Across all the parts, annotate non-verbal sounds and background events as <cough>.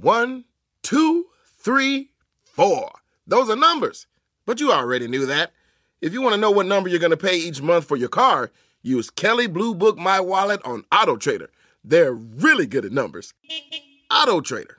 One, two, three, four. Those are numbers. But you already knew that. If you want to know what number you're going to pay each month for your car, use Kelley Blue Book My Wallet on Auto Trader. They're really good at numbers. Auto Trader.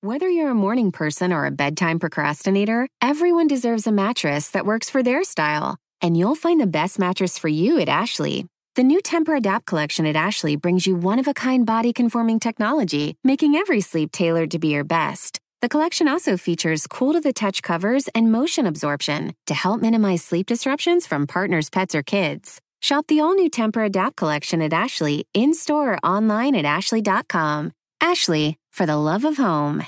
Whether you're a morning person or a bedtime procrastinator, everyone deserves a mattress that works for their style. And you'll find the best mattress for you at Ashley. The new Tempur-Adapt collection at Ashley brings you one-of-a-kind body-conforming technology, making every sleep tailored to be your best. The collection also features cool-to-the-touch covers and motion absorption to help minimize sleep disruptions from partners, pets, or kids. Shop the all-new Tempur-Adapt collection at Ashley in-store or online at ashley.com. Ashley, for the love of home.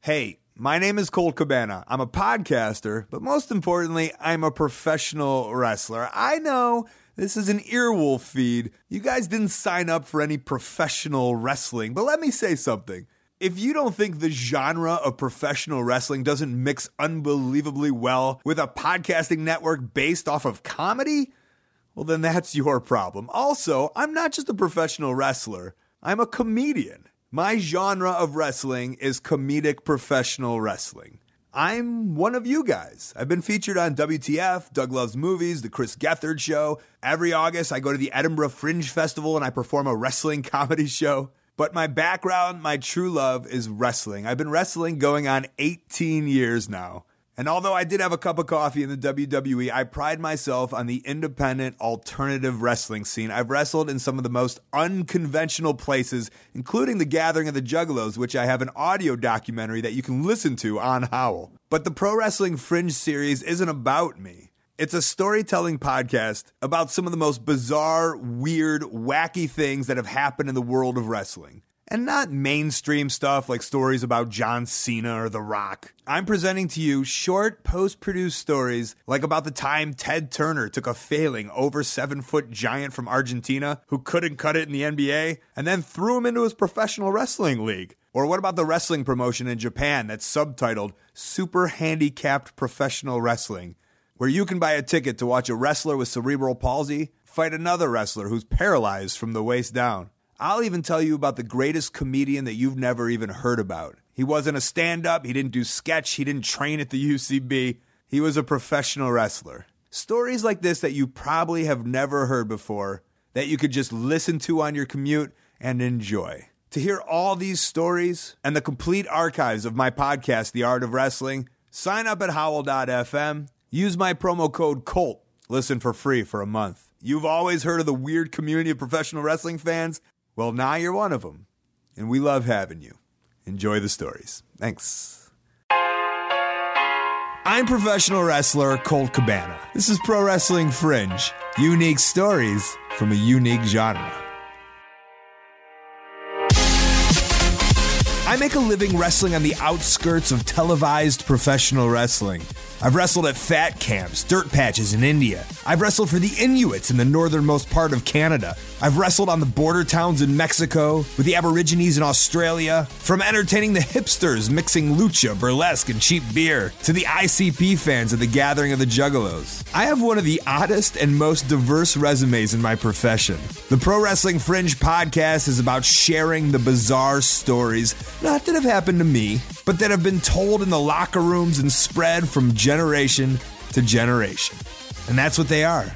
Hey, my name is Colt Cabana. I'm a podcaster, but most importantly, I'm a professional wrestler. I know this is an earwolf feed. You guys didn't sign up for any professional wrestling, but let me say something. If you don't think the genre of professional wrestling doesn't mix unbelievably well with a podcasting network based off of comedy, well, then that's your problem. Also, I'm not just a professional wrestler, I'm a comedian. My genre of wrestling is comedic professional wrestling. I'm one of you guys. I've been featured on WTF, Doug Loves Movies, The Chris Gethard Show. Every August, I go to the Edinburgh Fringe Festival and I perform a wrestling <laughs> comedy show. But my background, my true love is wrestling. I've been wrestling going on 18 years now. And although I did have a cup of coffee in the WWE, I pride myself on the independent alternative wrestling scene. I've wrestled in some of the most unconventional places, including the Gathering of the Juggalos, which I have an audio documentary that you can listen to on Howl. But the Pro Wrestling Fringe series isn't about me. It's a storytelling podcast about some of the most bizarre, weird, wacky things that have happened in the world of wrestling and not mainstream stuff like stories about John Cena or The Rock. I'm presenting to you short, post produced stories like about the time Ted Turner took a failing over seven foot giant from Argentina who couldn't cut it in the NBA and then threw him into his professional wrestling league. Or what about the wrestling promotion in Japan that's subtitled Super Handicapped Professional Wrestling, where you can buy a ticket to watch a wrestler with cerebral palsy fight another wrestler who's paralyzed from the waist down. I'll even tell you about the greatest comedian that you've never even heard about. He wasn't a stand up, he didn't do sketch, he didn't train at the UCB. He was a professional wrestler. Stories like this that you probably have never heard before, that you could just listen to on your commute and enjoy. To hear all these stories and the complete archives of my podcast, The Art of Wrestling, sign up at howl.fm. Use my promo code COLT. Listen for free for a month. You've always heard of the weird community of professional wrestling fans. Well, now you're one of them, and we love having you. Enjoy the stories. Thanks. I'm professional wrestler Colt Cabana. This is Pro Wrestling Fringe unique stories from a unique genre. I make a living wrestling on the outskirts of televised professional wrestling. I've wrestled at fat camps, dirt patches in India. I've wrestled for the Inuits in the northernmost part of Canada. I've wrestled on the border towns in Mexico, with the Aborigines in Australia. From entertaining the hipsters mixing lucha, burlesque, and cheap beer, to the ICP fans at the Gathering of the Juggalos. I have one of the oddest and most diverse resumes in my profession. The Pro Wrestling Fringe podcast is about sharing the bizarre stories, not that have happened to me, but that have been told in the locker rooms and spread from generation to generation. And that's what they are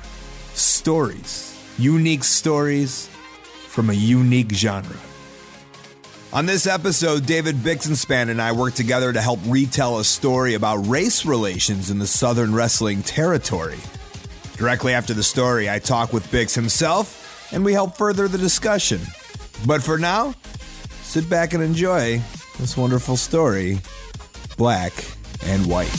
stories. Unique stories from a unique genre. On this episode, David Bixenspan and I worked together to help retell a story about race relations in the Southern Wrestling Territory. Directly after the story, I talk with Bix himself and we help further the discussion. But for now, sit back and enjoy this wonderful story Black and White.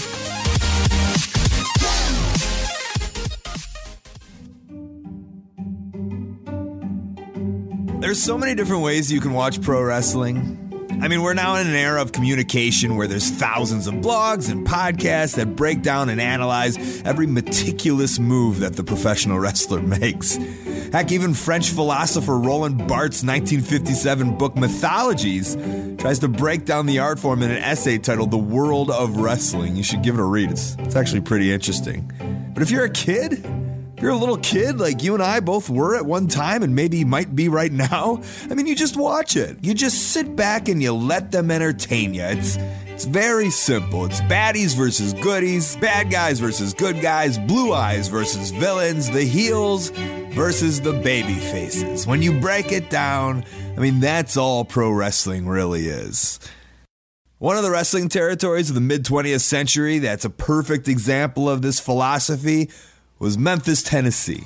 There's so many different ways you can watch pro wrestling. I mean, we're now in an era of communication where there's thousands of blogs and podcasts that break down and analyze every meticulous move that the professional <laughs> wrestler makes. Heck, even French philosopher Roland Barthes' 1957 book Mythologies tries to break down the art form in an essay titled The World of Wrestling. You should give it a read, it's, it's actually pretty interesting. But if you're a kid, you're a little kid like you and I both were at one time and maybe might be right now, I mean, you just watch it. You just sit back and you let them entertain you. It's it's very simple. It's baddies versus goodies, bad guys versus good guys, blue eyes versus villains, the heels versus the baby faces. When you break it down, I mean, that's all pro wrestling really is. One of the wrestling territories of the mid 20th century that's a perfect example of this philosophy was Memphis, Tennessee.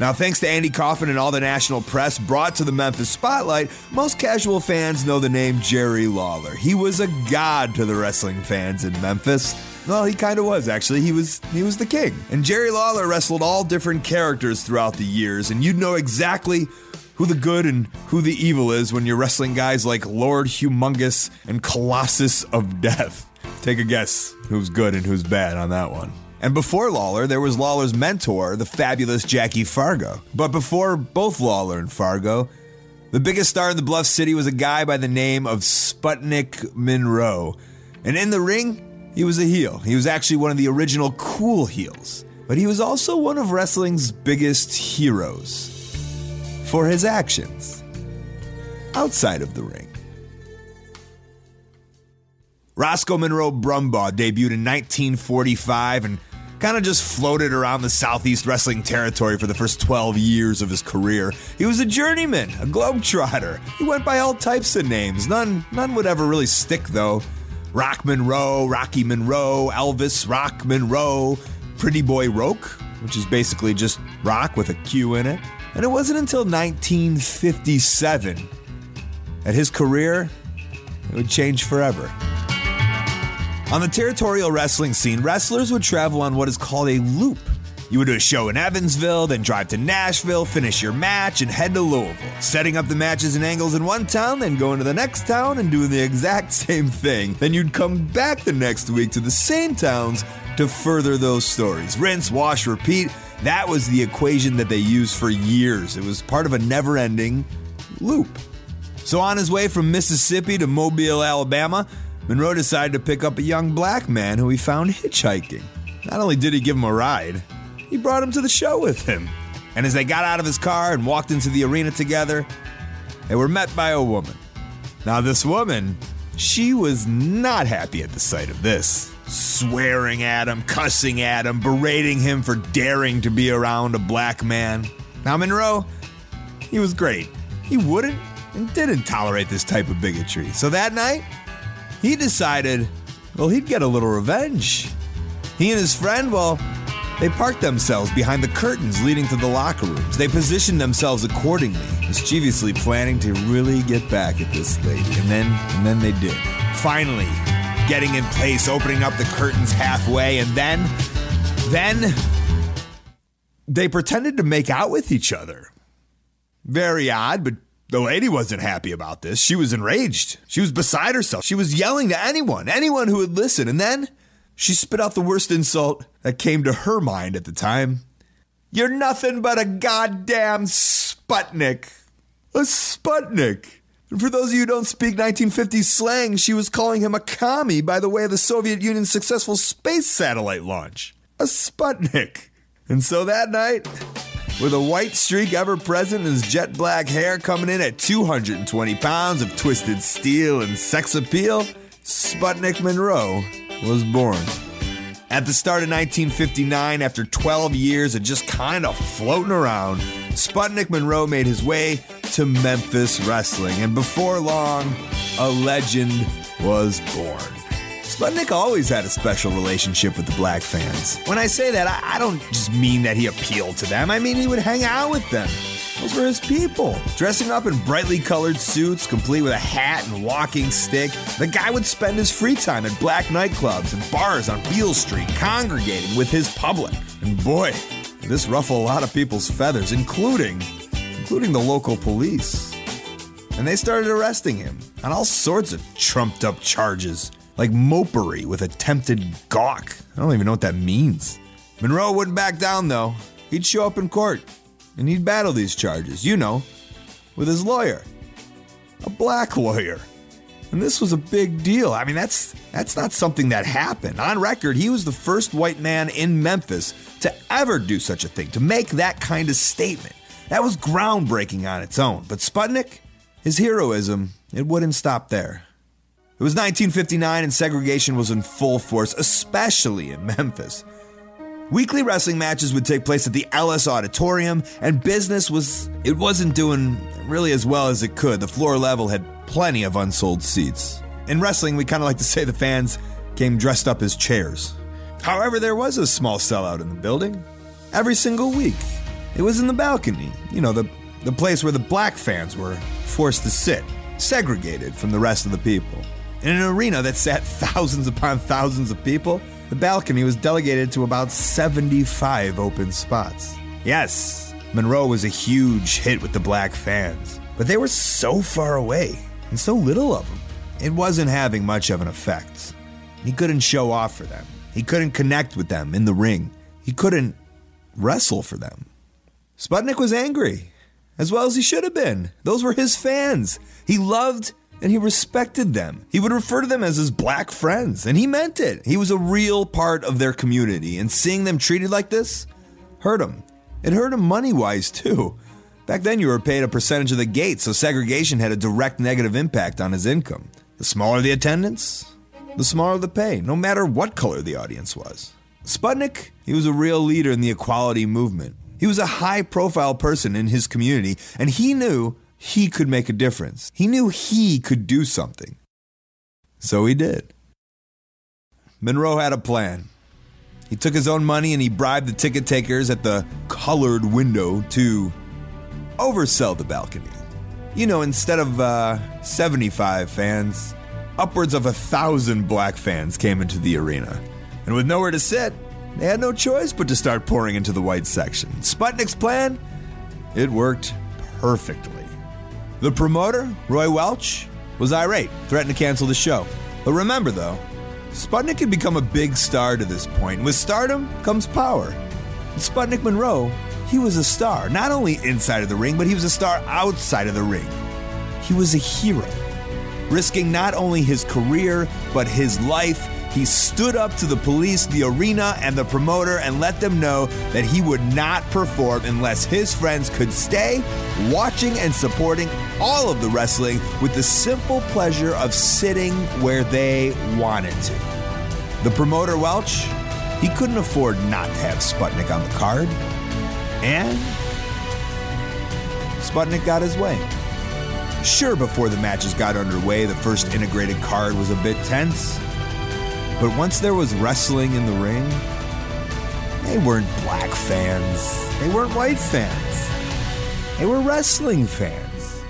Now, thanks to Andy Kaufman and all the national press brought to the Memphis spotlight, most casual fans know the name Jerry Lawler. He was a god to the wrestling fans in Memphis. Well, he kind of was actually. He was he was the king. And Jerry Lawler wrestled all different characters throughout the years, and you'd know exactly who the good and who the evil is when you're wrestling guys like Lord Humongous and Colossus of Death. Take a guess who's good and who's bad on that one. And before Lawler, there was Lawler's mentor, the fabulous Jackie Fargo. But before both Lawler and Fargo, the biggest star in the Bluff City was a guy by the name of Sputnik Monroe. And in the ring, he was a heel. He was actually one of the original cool heels. But he was also one of wrestling's biggest heroes for his actions outside of the ring. Roscoe Monroe Brumbaugh debuted in 1945 and kind of just floated around the Southeast wrestling territory for the first 12 years of his career. He was a journeyman, a globetrotter. He went by all types of names. None, none would ever really stick though. Rock Monroe, Rocky Monroe, Elvis Rock Monroe, Pretty Boy Roque, which is basically just rock with a Q in it. And it wasn't until 1957 that his career it would change forever. On the territorial wrestling scene, wrestlers would travel on what is called a loop. You would do a show in Evansville, then drive to Nashville, finish your match, and head to Louisville, setting up the matches and angles in one town, then going to the next town and doing the exact <laughs> same thing. Then you'd come back the next week to the same towns to further those stories. Rinse, wash, repeat. That was the equation that they used for years. It was part of a never ending loop. So, on his way from Mississippi to Mobile, Alabama, Monroe decided to pick up a young black man who he found hitchhiking. Not only did he give him a ride, he brought him to the show with him. And as they got out of his car and walked into the arena together, they were met by a woman. Now, this woman, she was not happy at the sight of this. Swearing at him, cussing at him, berating him for daring to be around a black man. Now, Monroe, he was great. He wouldn't and didn't tolerate this type of bigotry. So that night, he decided, well, he'd get a little revenge. He and his friend, well, they parked themselves behind the curtains leading to the locker rooms. They positioned themselves accordingly, mischievously planning to really get back at this lady. And then, and then they did. Finally, getting in place, opening up the curtains halfway, and then, then they pretended to make out with each other. Very odd, but the lady wasn't happy about this. She was enraged. She was beside herself. She was yelling to anyone, anyone who would listen. And then she spit out the worst insult that came to her mind at the time. You're nothing but a goddamn Sputnik. A Sputnik. And for those of you who don't speak 1950s slang, she was calling him a commie by the way of the Soviet Union's successful space satellite launch. A Sputnik. And so that night, with a white streak ever present in his jet black hair coming in at 220 pounds of twisted steel and sex appeal, Sputnik Monroe was born. At the start of 1959, after 12 years of just kind of floating around, Sputnik Monroe made his way to Memphis Wrestling, and before long, a legend was born. Sputnik always had a special relationship with the black fans. When I say that, I, I, don't just mean that he appealed to them, I mean he would hang out with them. Those were his people. Dressing up in brightly colored suits, complete with a hat and walking stick, the guy would spend his free time at black nightclubs and bars on Beale Street, congregating with his public. And boy, this ruffled a lot of people's feathers, including, including the local police. And they started arresting him on all sorts of trumped up charges like mopery with attempted gawk. I don't even know what that means. Monroe wouldn't back down, though. He'd show up in court and he'd battle these charges, you know, with his lawyer, a black lawyer. And this was a big deal. I mean, that's that's not something that happened. On record, he was the first white man in Memphis to ever do such a thing, to make that kind of statement. That was groundbreaking on its own. But Sputnik, his heroism, it wouldn't stop there. It was 1959 and segregation was in full force, especially in <laughs> Memphis. Weekly wrestling matches would take place at the Ellis Auditorium, and business was it wasn't doing really as well as it could. The floor level had plenty of unsold seats. In wrestling, we kind of like to say the fans came dressed up as chairs. However, there was a small sellout in the building every single week. It was in the balcony, you know, the, the place where the black fans were forced to sit, segregated from the rest of the people. In an arena that sat thousands upon thousands of people, the balcony was delegated to about 75 open spots. Yes, Monroe was a huge hit with the black fans, but they were so far away and so little of them. It wasn't having much of an effect. He couldn't show off for them. He couldn't connect with them in the ring. He couldn't wrestle for them. Sputnik was angry, as well as he should have been. Those were his fans. He loved and he respected them. He would refer to them as his black friends, and he meant it. He was a real part of their community, and seeing them treated like this hurt him. It hurt him money wise, too. Back then, you were paid a percentage of the gate, so segregation had a direct negative impact on his income. The smaller the attendance, the smaller the pay, no matter what color the audience was. Sputnik, he was a real leader in the equality movement. He was a high profile person in his community, and he knew he could make a difference. He knew he could do something. So he did. Monroe had a plan. He took his own money and he bribed the ticket takers at the colored window to oversell the balcony. You know, instead of uh, 75 fans, upwards of a thousand black fans came into the arena. And with nowhere to sit, they had no choice but to start pouring into the white section. Sputnik's plan? It worked perfectly. The promoter, Roy Welch, was irate, threatened to cancel the show. But remember, though, Sputnik had become a big star to this point. With stardom comes power. Sputnik Monroe, he was a star, not only inside of the ring, but he was a star outside of the ring. He was a hero, risking not only his career, but his life he stood up to the police, the arena, and the promoter and let them know that he would not perform unless his friends could stay watching and supporting all of the wrestling with the simple pleasure of sitting where they wanted to. The promoter, Welch, he couldn't afford not to have Sputnik on the card. And Sputnik got his way. Sure, before the matches got underway, the first integrated card was a bit tense. But once there was wrestling in the ring, they weren't black fans. They weren't white fans. They were wrestling fans.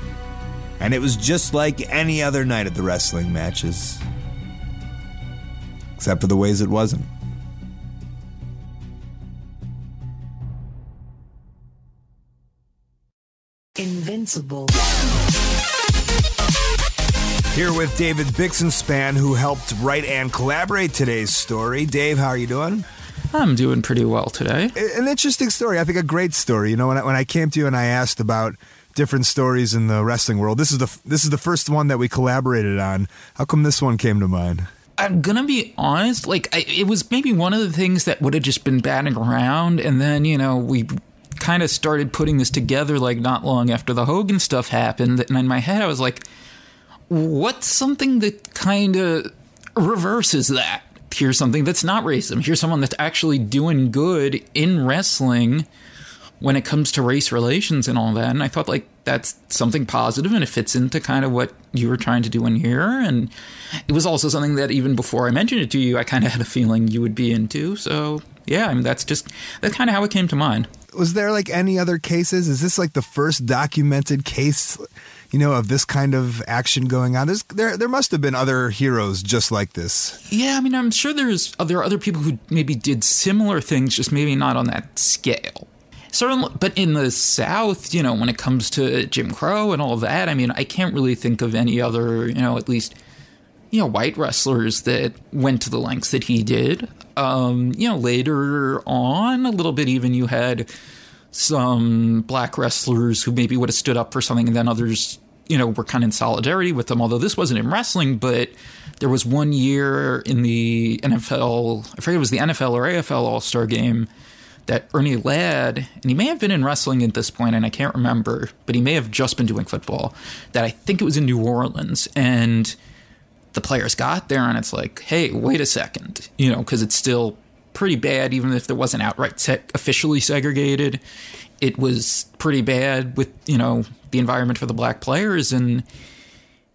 And it was just like any other night at the wrestling matches. Except for the ways it wasn't. Invincible. Here with David Bixenspan, who helped write and collaborate today's story. Dave, how are you doing? I'm doing pretty well today. An interesting story. I think a great story. You know, when I, when I came to you and I asked about different stories in the wrestling world, this is the this is the first one that we collaborated on. How come this one came to mind? I'm gonna be honest. Like, I, it was maybe one of the things that would have just been batting around, and then you know we kind of started putting this together like not long after the Hogan stuff happened, and in my head I was like what's something that kind of reverses that? Here's something that's not racism. Here's someone that's actually doing good in wrestling when it comes to race relations and all that. And I thought like that's something positive and it fits into kind of what you were trying to do in here. And it was also something that even before I mentioned it to you, I kind of had a feeling you would be into. So yeah, I mean that's just that's kind of how it came to mind. Was there like any other cases? Is this like the first documented case you know, of this kind of action going on. There's there there must have been other heroes just like this. Yeah, I mean, I'm sure there's there are other people who maybe did similar things, just maybe not on that scale. Certainly, but in the South, you know, when it comes to Jim Crow and all that, I mean, I can't really think of any other, you know, at least you know, white wrestlers that went to the lengths that he did. Um, you know, later on, a little bit even, you had some black wrestlers who maybe would have stood up for something, and then others you know, were kind of in solidarity with them. Although this wasn't in wrestling, but there was one year in the NFL, I forget it was the NFL or AFL All Star game, that Ernie Ladd, and he may have been in wrestling at this point, and I can't remember, but he may have just been doing football. That I think it was in New Orleans, and the players got there, and it's like, hey, wait a second, you know, because it's still pretty bad, even if there wasn't outright se- officially segregated. It was pretty bad with you know the environment for the black players, and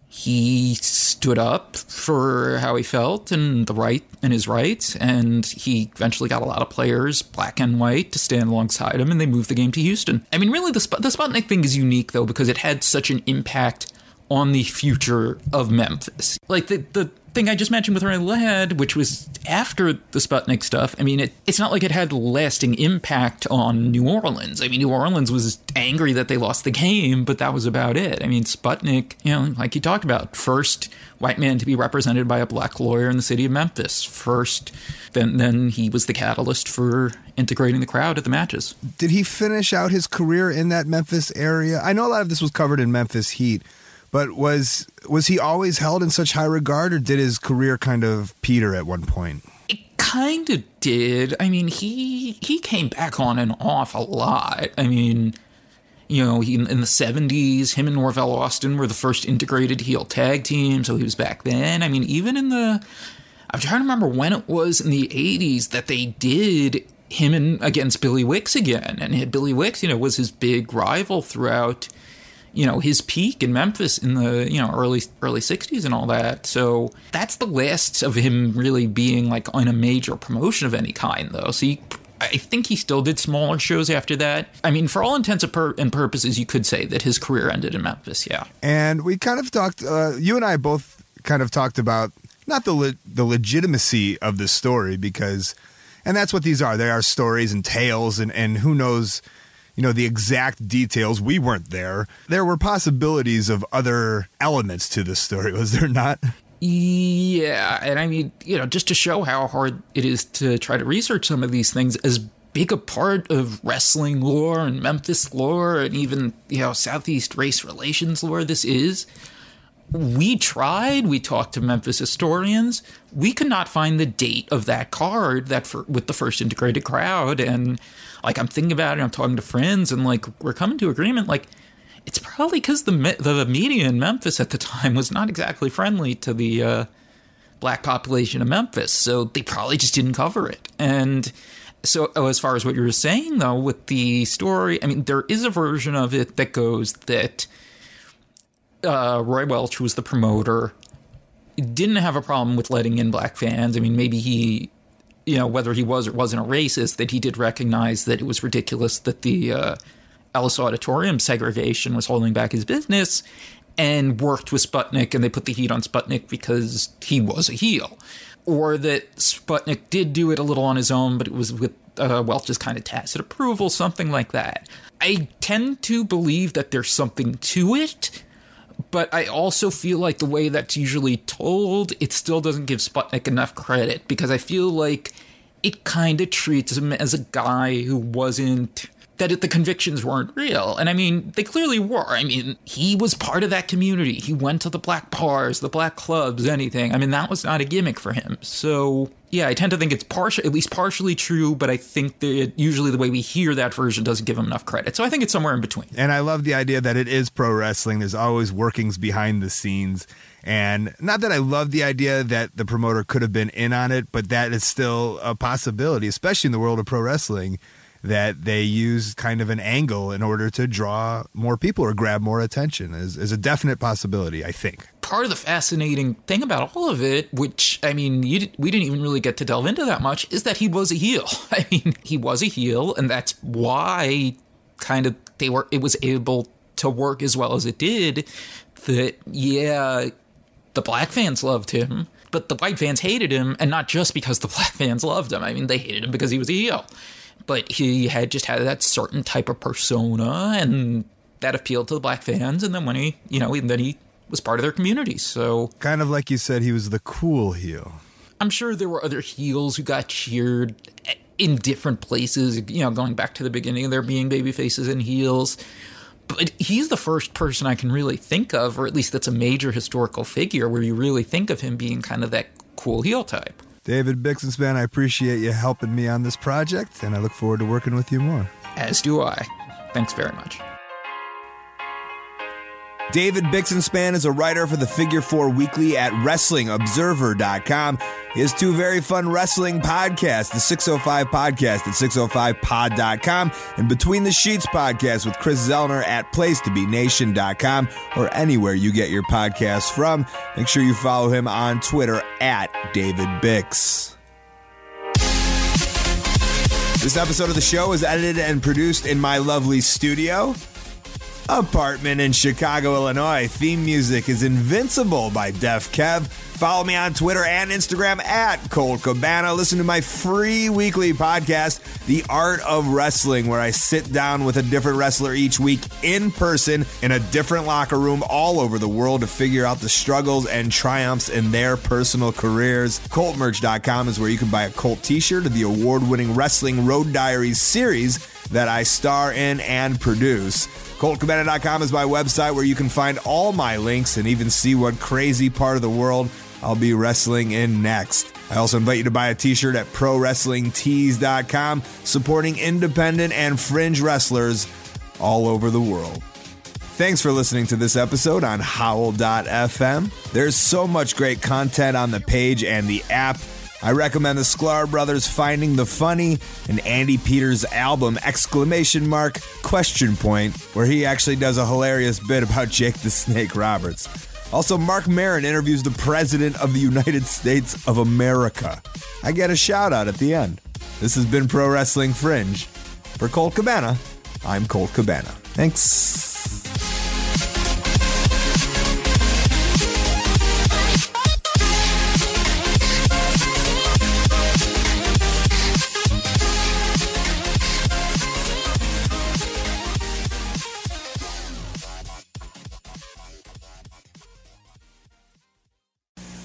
he stood up for how he felt and the right and his rights, and he eventually got a lot of players, black and white, to stand alongside him, and they moved the game to Houston. I mean, really, the the Sputnik thing is unique though because it had such an impact on the future of Memphis. Like the the thing I just mentioned with Ernie Ladd, which was after the Sputnik stuff, I mean, it, it's not like it had lasting impact on New Orleans. I mean, New Orleans was angry that they lost the game, but that was about it. I mean, Sputnik, you know, like you talked about, first white man to be represented by a black lawyer in the city of Memphis. First, then then he was the catalyst for integrating the crowd at the matches. Did he finish out his career in that Memphis area? I know a lot of this was covered in Memphis Heat, but was was he always held in such high regard, or did his career kind of peter at one point? It kind of did. I mean, he he came back on and off a lot. I mean, you know, he, in the '70s, him and Norvell Austin were the first integrated heel tag team, so he was back then. I mean, even in the, I'm trying to remember when it was in the '80s that they did him and against Billy Wicks again, and Billy Wicks, you know, was his big rival throughout you know his peak in Memphis in the you know early early 60s and all that. So that's the last of him really being like on a major promotion of any kind though. So he, I think he still did smaller shows after that. I mean, for all intents and purposes, you could say that his career ended in Memphis. Yeah. And we kind of talked. Uh, you and I both kind of talked about not the le- the legitimacy of the story because, and that's what these are. They are stories and tales, and and who knows you know the exact details we weren't there. There were possibilities of other elements to this story <laughs> was there not? Yeah and i mean you know just to show how hard it is to try to research some of these things as big a part of wrestling lore and memphis lore and even you know southeast race relations lore this is we tried we talked to memphis historians we could not find the date of that card that for, with the first integrated crowd and like I'm thinking about it, I'm talking to friends, and like we're coming to agreement. Like it's probably because the the media in Memphis at the time was not exactly friendly to the uh, black population of Memphis, so they probably just didn't cover it. And so, oh, as far as what you were saying though, with the story, I mean, there is a version of it that goes that uh, Roy Welch, who was the promoter, didn't have a problem with letting in black fans. I mean, maybe he you know, whether he was or wasn't a racist, that he did recognize that it was ridiculous that the uh, Ellis Auditorium segregation was holding back his business and worked with Sputnik and they put the heat on Sputnik because he was a heel. Or that Sputnik did do it a little on his own, but it was with uh, Welch's kind of tacit approval, something like that. I tend to believe that there's something to it but I also feel like the way that's usually told, it still doesn't give Sputnik enough credit because I feel like it kind of treats him as a guy who wasn't that the convictions weren't real. And I mean, they clearly were. I mean, he was part of that community. He went to the black bars, the black clubs, anything. I mean, that was not a gimmick for him. So, yeah, I tend to think it's partial, at least partially true, but I think that usually the way we hear that version doesn't give him enough credit. So I think it's somewhere in between. And I love the idea that it is pro wrestling. There's always workings behind the scenes. And not that I love the idea that the promoter could have been in on it, but that is still a possibility, especially in the world of pro wrestling that they use kind of an angle in order to draw more people or grab more attention is, is a definite possibility, I think. Part of the fascinating thing about all of it, which, I mean, we didn't even really get to delve into that much, is that he was a heel. <laughs> I mean, he was a heel, and that's why kind of they were, it was able to work as well as it did. That, yeah, the black fans loved him, but the white fans hated him, and not just because the <laughs> black fans loved him. I mean, they hated him because he was a heel but he had just had that certain type of persona and that appealed to the black fans and then when he you know then he was part of their community so kind of like you said he was the cool heel. I'm sure there were other heels who got cheered in different places you know going back to the beginning of there being baby faces and heels. But he's the first person i can really think of or at least that's a major historical figure where you really think of him being kind of that cool heel type David Bixenspan, I appreciate you helping me on this project, and I look forward to working with you more. As do I. Thanks very much. David Bixenspan is a writer for the Figure 4 Weekly at WrestlingObserver.com. Has two very fun wrestling podcasts, the 605 Podcast at 605pod.com and Between the Sheets Podcast with Chris Zellner at PlacetoBeNation.com or anywhere you get your podcasts from. Make sure you follow him on Twitter at David Bix. This episode of the show is edited and produced in my lovely studio apartment in Chicago, Illinois. Theme music is Invincible by Def Kev. Follow me on Twitter and Instagram at Colt Cabana. Listen to my free weekly podcast, The Art of Wrestling, where I sit down with a different wrestler each week in person in a different locker room all over the world to figure out the struggles and triumphs in their personal careers. ColtMerch.com is where you can buy a Colt t shirt of the award winning Wrestling Road Diaries series that I star in and produce. ColtCabana.com is my website where you can find all my links and even see what crazy part of the world I'll be wrestling in next. I also invite you to buy a t shirt at ProWrestlingTees.com, supporting independent and fringe wrestlers all over the world. Thanks for listening to this episode on Howl.fm. There's so much great content on the page and the app. I recommend the Sklar Brothers Finding the Funny and Andy Peters' album exclamation mark question point where he actually does a hilarious bit about <laughs> Jake the Snake Roberts. Also, Marc Maron interviews the President of the United States of America. I get a shout out at the end. This has been Pro Wrestling Fringe. For Colt Cabana, I'm Colt Cabana. Thanks.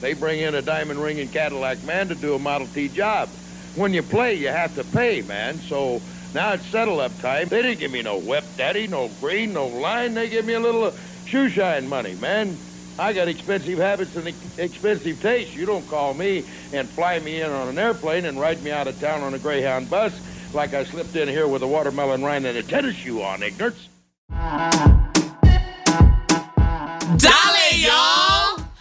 They bring in a diamond ring and Cadillac man to do a Model T job. When you play, you have to pay, man. So now it's settle up time. They didn't give me no whip daddy, no green, no line. They give me a little shoe shine money, man. I got expensive habits and ex- expensive tastes. You don't call me and fly me in on an airplane and ride me out of town on a Greyhound bus like I slipped in here with a watermelon rind and a tennis shoe on, ignorance. Y'all!